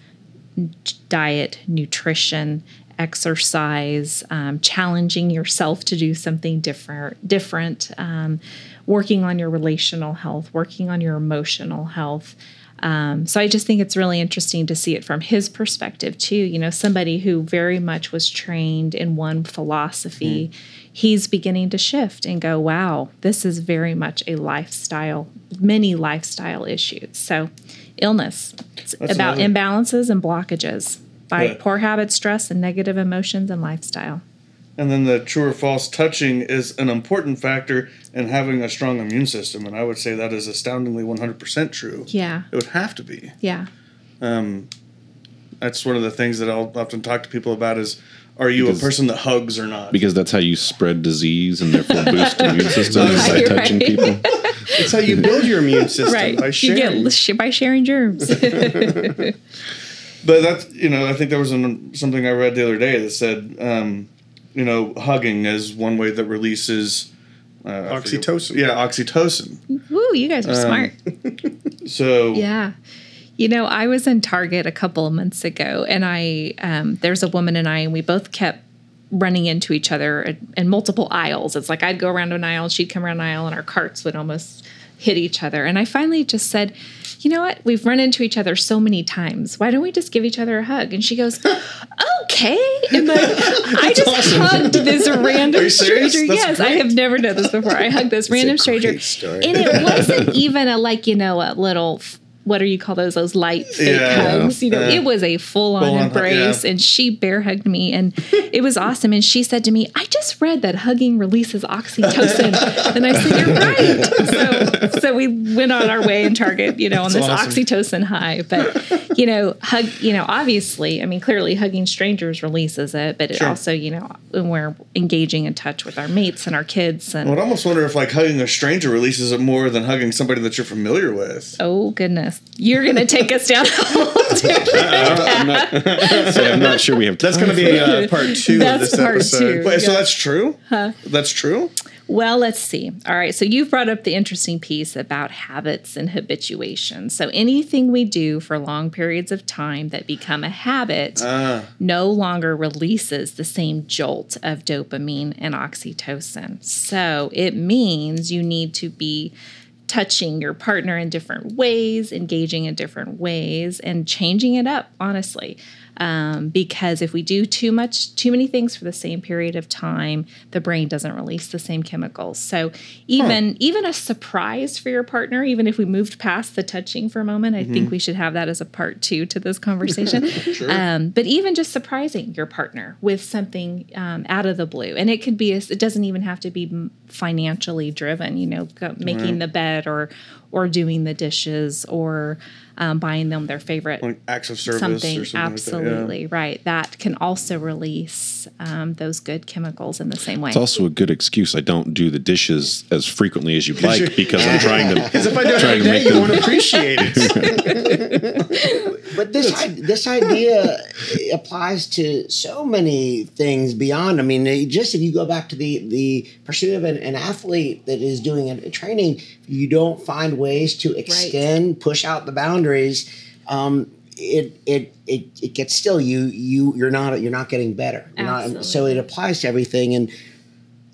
diet, nutrition, exercise, um, challenging yourself to do something different, different, um, working on your relational health, working on your emotional health. Um, so I just think it's really interesting to see it from his perspective too. You know, somebody who very much was trained in one philosophy, he's beginning to shift and go, "Wow, this is very much a lifestyle, many lifestyle issues." So, illness it's about another- imbalances and blockages by Yeah. poor habits, stress, and negative emotions and lifestyle. And then the true or false touching is an important factor in having a strong immune system. And I would say that is astoundingly 100% true. Yeah, It would have to be. yeah, um, That's one of the things that I'll often talk to people about is are you Because- a person that hugs or not? Because that's how you spread disease and therefore [laughs] boost immune systems by Right, touching people. It's how you build your immune system right. by You sharing. get sh- by sharing germs. [laughs] [laughs] But that's you know I think there was an, something I read the other day that said um, you know hugging is one way that releases uh, I forget- Oxytocin. Yeah, oxytocin. Woo, you guys are smart. So Yeah. You know, I was in Target a couple of months ago and I um there's a woman and I and we both kept running into each other in, multiple aisles. It's like I'd go around an aisle, she'd come around an aisle and our carts would almost hit each other. And I finally just said, "You know what? We've run into each other so many times. Why don't we just give each other a hug?" And she goes, [laughs] "Okay." And like I just hugged this random Are you serious? stranger. Yes, I have never done this before. I hugged this random stranger. great story. And it wasn't [laughs] even a like, you know, a little what do you call those? Those light fake Yeah. hugs. You know, Yeah. it was a full on embrace. yeah. And she bear hugged me and it was awesome. And she said to me, I just read that hugging releases oxytocin. and I said, You're right. So so we went on our way in Target, you know, on this awesome. oxytocin high. But you know, hug you know, obviously, I mean clearly hugging strangers releases it, but it Sure. also, you know, when we're engaging in touch with our mates and our kids and I would almost wonder if like hugging a stranger releases it more than hugging somebody that you're familiar with. Oh goodness, you're gonna take us down a whole [laughs] different I'm not, so I'm not sure we have. That's going to be uh, part two of this part episode. two. Wait, so that's true? That's true? Well, let's see. All right. So you've brought up the interesting piece about habits and habituation. So anything we do for long periods of time that become a habit uh-huh. no longer releases the same jolt of dopamine and oxytocin. So it means you need to be touching your partner in different ways, engaging in different ways, and changing it up, honestly. Um, because if we do too much, too many things for the same period of time, the brain doesn't release the same chemicals. So even even a surprise for your partner, even if we moved past the touching for a moment, I think we should have that as a part two to this conversation. [laughs] um, but even just surprising your partner with something um, out of the blue, and it could be a, it doesn't even have to be financially driven. You know, making the bed or or doing the dishes or um, buying them their favorite Like acts of service something, or something absolutely right that can also release um, those good chemicals in the same way It's also a good excuse. I don't do the dishes as frequently as you'd like [laughs] because I'm trying to. [laughs] Because if I do it trying to day, make you them- won't appreciate it. [laughs] But this this idea applies to so many things beyond. I mean, just if you go back to the the pursuit of an, an athlete that is doing a, a training, you don't find ways to extend, push out the boundaries. Um, it, it it it gets still you you you're not you're not getting better. Not, so it applies to everything and.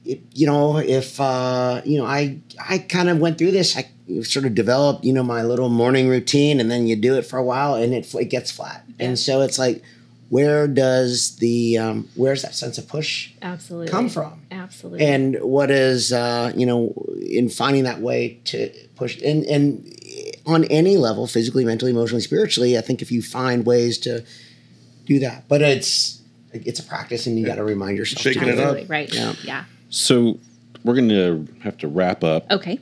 It, you know, if uh, you know, I I kind of went through this. I sort of developed, you know, my little morning routine, and then you do it for a while, and it it gets flat. And so it's like, where does the um, where's that sense of push absolutely come from? absolutely And what is uh, you know in finding that way to push and and on any level, physically, mentally, emotionally, spiritually, I think if you find ways to do that, but it's it's a practice, and you got to remind yourself. Shaking it up. right Yeah. yeah So we're going to have to wrap up. okay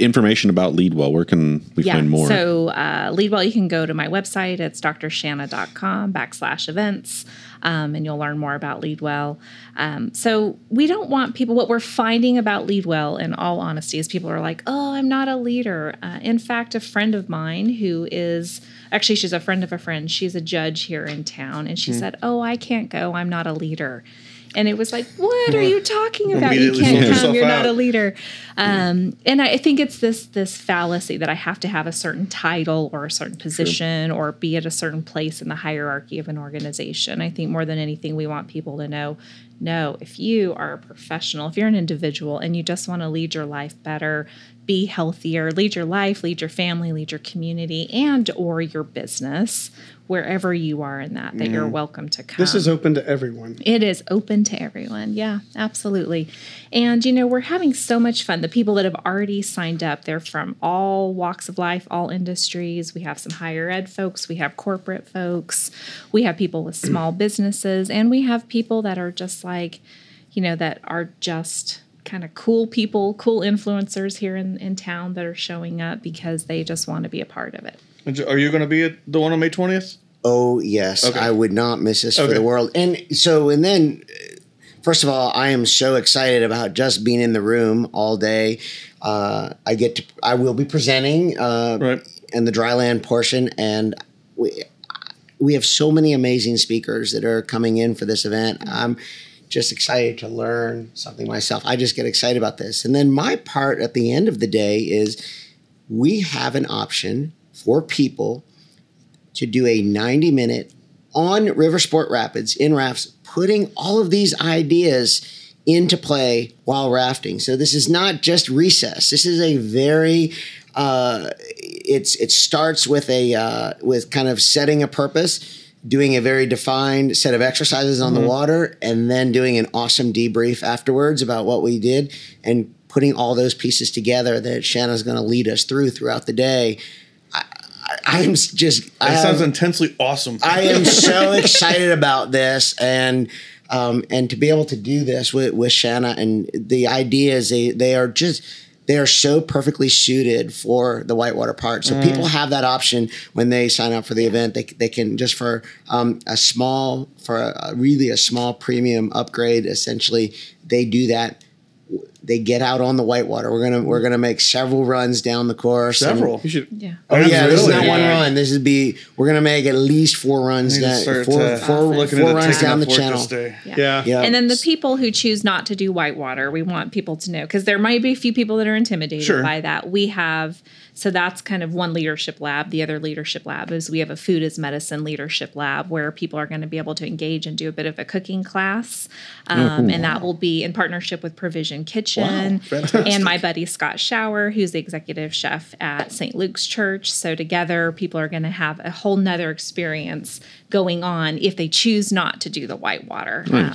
Information about Leadwell. Where can we yeah find more? so uh, leadwell you can go to my website it's drshanna.com backslash events um, and you'll learn more about leadwell. Um, so we don't want people what we're finding about leadwell in all honesty is people are like oh i'm not a leader. Uh, in fact a friend of mine who is actually she's a friend of a friend. She's a judge here in town and she said oh i can't go. I'm not a leader and it was like, what are you talking about? You can't come. You're not a leader. Um, and I think it's this this fallacy that I have to have a certain title or a certain position or be at a certain place in the hierarchy of an organization. I think more than anything, we want people to know, no, if you are a professional, if you're an individual and you just want to lead your life better, be healthier, lead your life, lead your family, lead your community, and or your business, wherever you are in that, that you're mm-hmm. welcome to come. This is open to everyone. It is open to everyone. Yeah, absolutely. And, you know, we're having so much fun. The people that have already signed up, they're from all walks of life, all industries. We have some higher ed folks, we have corporate folks, we have people with small businesses, and we have people that are just like, you know, that are just kind of cool people, cool influencers here in, in town that are showing up because they just want to be a part of it. Are you going to be at the one on May 20th? Oh yes, Okay. I would not miss this for the world. And so, and then, uh, first of all, I am so excited about just being in the room all day. Uh, I get to, I will be presenting uh, Right. in the dryland portion, and we we have so many amazing speakers that are coming in for this event. I'm just excited to learn something myself. I just get excited about this. And then my part at the end of the day is we have an option for people to do a 90 minute on River Sport Rapids in rafts, putting all of these ideas into play while rafting. So this is not just recess. This is a very uh, it's it starts with a uh, with kind of setting a purpose, doing a very defined set of exercises on the water, and then doing an awesome debrief afterwards about what we did and putting all those pieces together that Shanna's going to lead us through throughout the day. I, I, I'm just I That have- sounds intensely awesome. I [laughs] am so excited about this and um, and to be able to do this with, with Shanna and the ideas they they are just they are so perfectly suited for the whitewater part. So people have that option when they sign up for the event. They, they can just for um, a small for a, a really a small premium upgrade. Essentially, they do that they get out on the whitewater. We're gonna we're gonna make several runs down the course. Several. You should. Yeah. Oh yeah, this is Really? not one run. This is be we're gonna make at least four runs Need down, start, four, uh, four, four runs down the channel. this day. Yeah. Yeah. And then the people who choose not to do whitewater, we want people to know because there might be a few people that are intimidated Sure. by that. We have, so that's kind of one leadership lab. The other leadership lab is we have a food as medicine leadership lab where people are going to be able to engage and do a bit of a cooking class. Um, and that will be in partnership with Provision Kitchen and my buddy Scott Shower, who's the executive chef at St. Luke's Church. So together, people are going to have a whole nother experience going on if they choose not to do the whitewater. Um,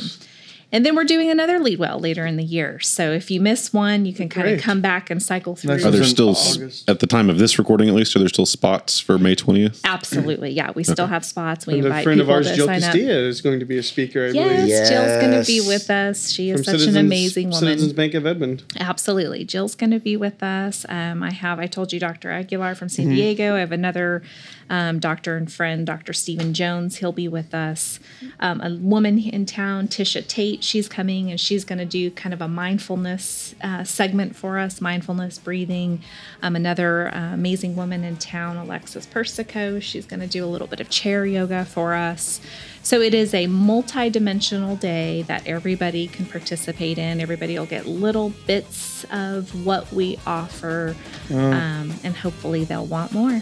and then we're doing another lead well later in the year. So if you miss one, you can kind of come back and cycle through. Next Are there still, August. at the time of this recording at least, are there still spots for May 20th? Absolutely, yeah. We still have spots. We And a invite friend of ours, to Jill sign up. Is going to be a speaker. I Yes, believe. Jill's going to be with us. She is From such Citizens, an amazing woman. Citizens Bank of Edmond. Absolutely. Jill's going to be with us. Um, I have, I told you, Dr. Aguilar from Mm-hmm. San Diego. I have another um, doctor and friend, Dr. Stephen Jones. He'll be with us. Um, a woman in town, Tisha Tate, she's coming and she's going to do kind of a mindfulness uh, segment for us, mindfulness breathing. Um, another uh, amazing woman in town, Alexis Persico, she's going to do a little bit of chair yoga for us. So it is a multi-dimensional day that everybody can participate in. Everybody will get little bits of what we offer, um, and hopefully they'll want more.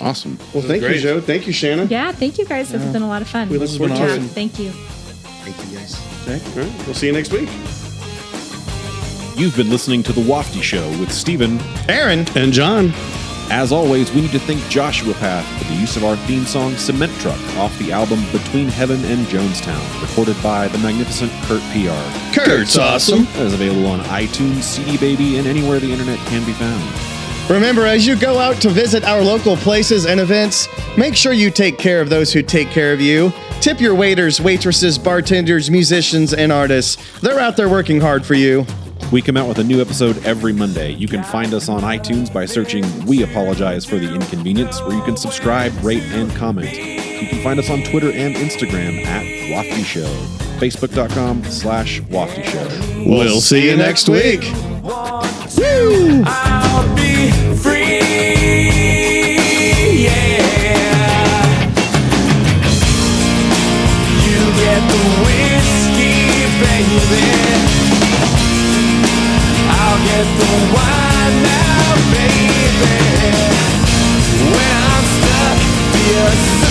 Awesome. Well, thank great. you, Joe. Thank you, Shanna. Yeah, thank you guys. This has been a lot of fun. We look forward to yeah, it. Thank you. Thank you guys. All right. We'll see you next week. You've been listening to The Wafty Show with Stephen, Aaron and John. As always, we need to thank Joshua Path for the use of our theme song Cement Truck off the album Between Heaven and Jonestown, recorded by the magnificent Kurt PR. Kurt's awesome. That is available on iTunes, CD Baby, and anywhere the internet can be found. Remember, as you go out to visit our local places and events, make sure you take care of those who take care of you. Tip your waiters, waitresses, bartenders, musicians, and artists. They're out there working hard for you. We come out with a new episode every Monday. You can find us on iTunes by searching We Apologize for the Inconvenience, where you can subscribe, rate, and comment. You can find us on Twitter and Instagram at Wafty Show. Facebook.com slash Wafty Show. We'll, we'll see you next week. Woo! Yes.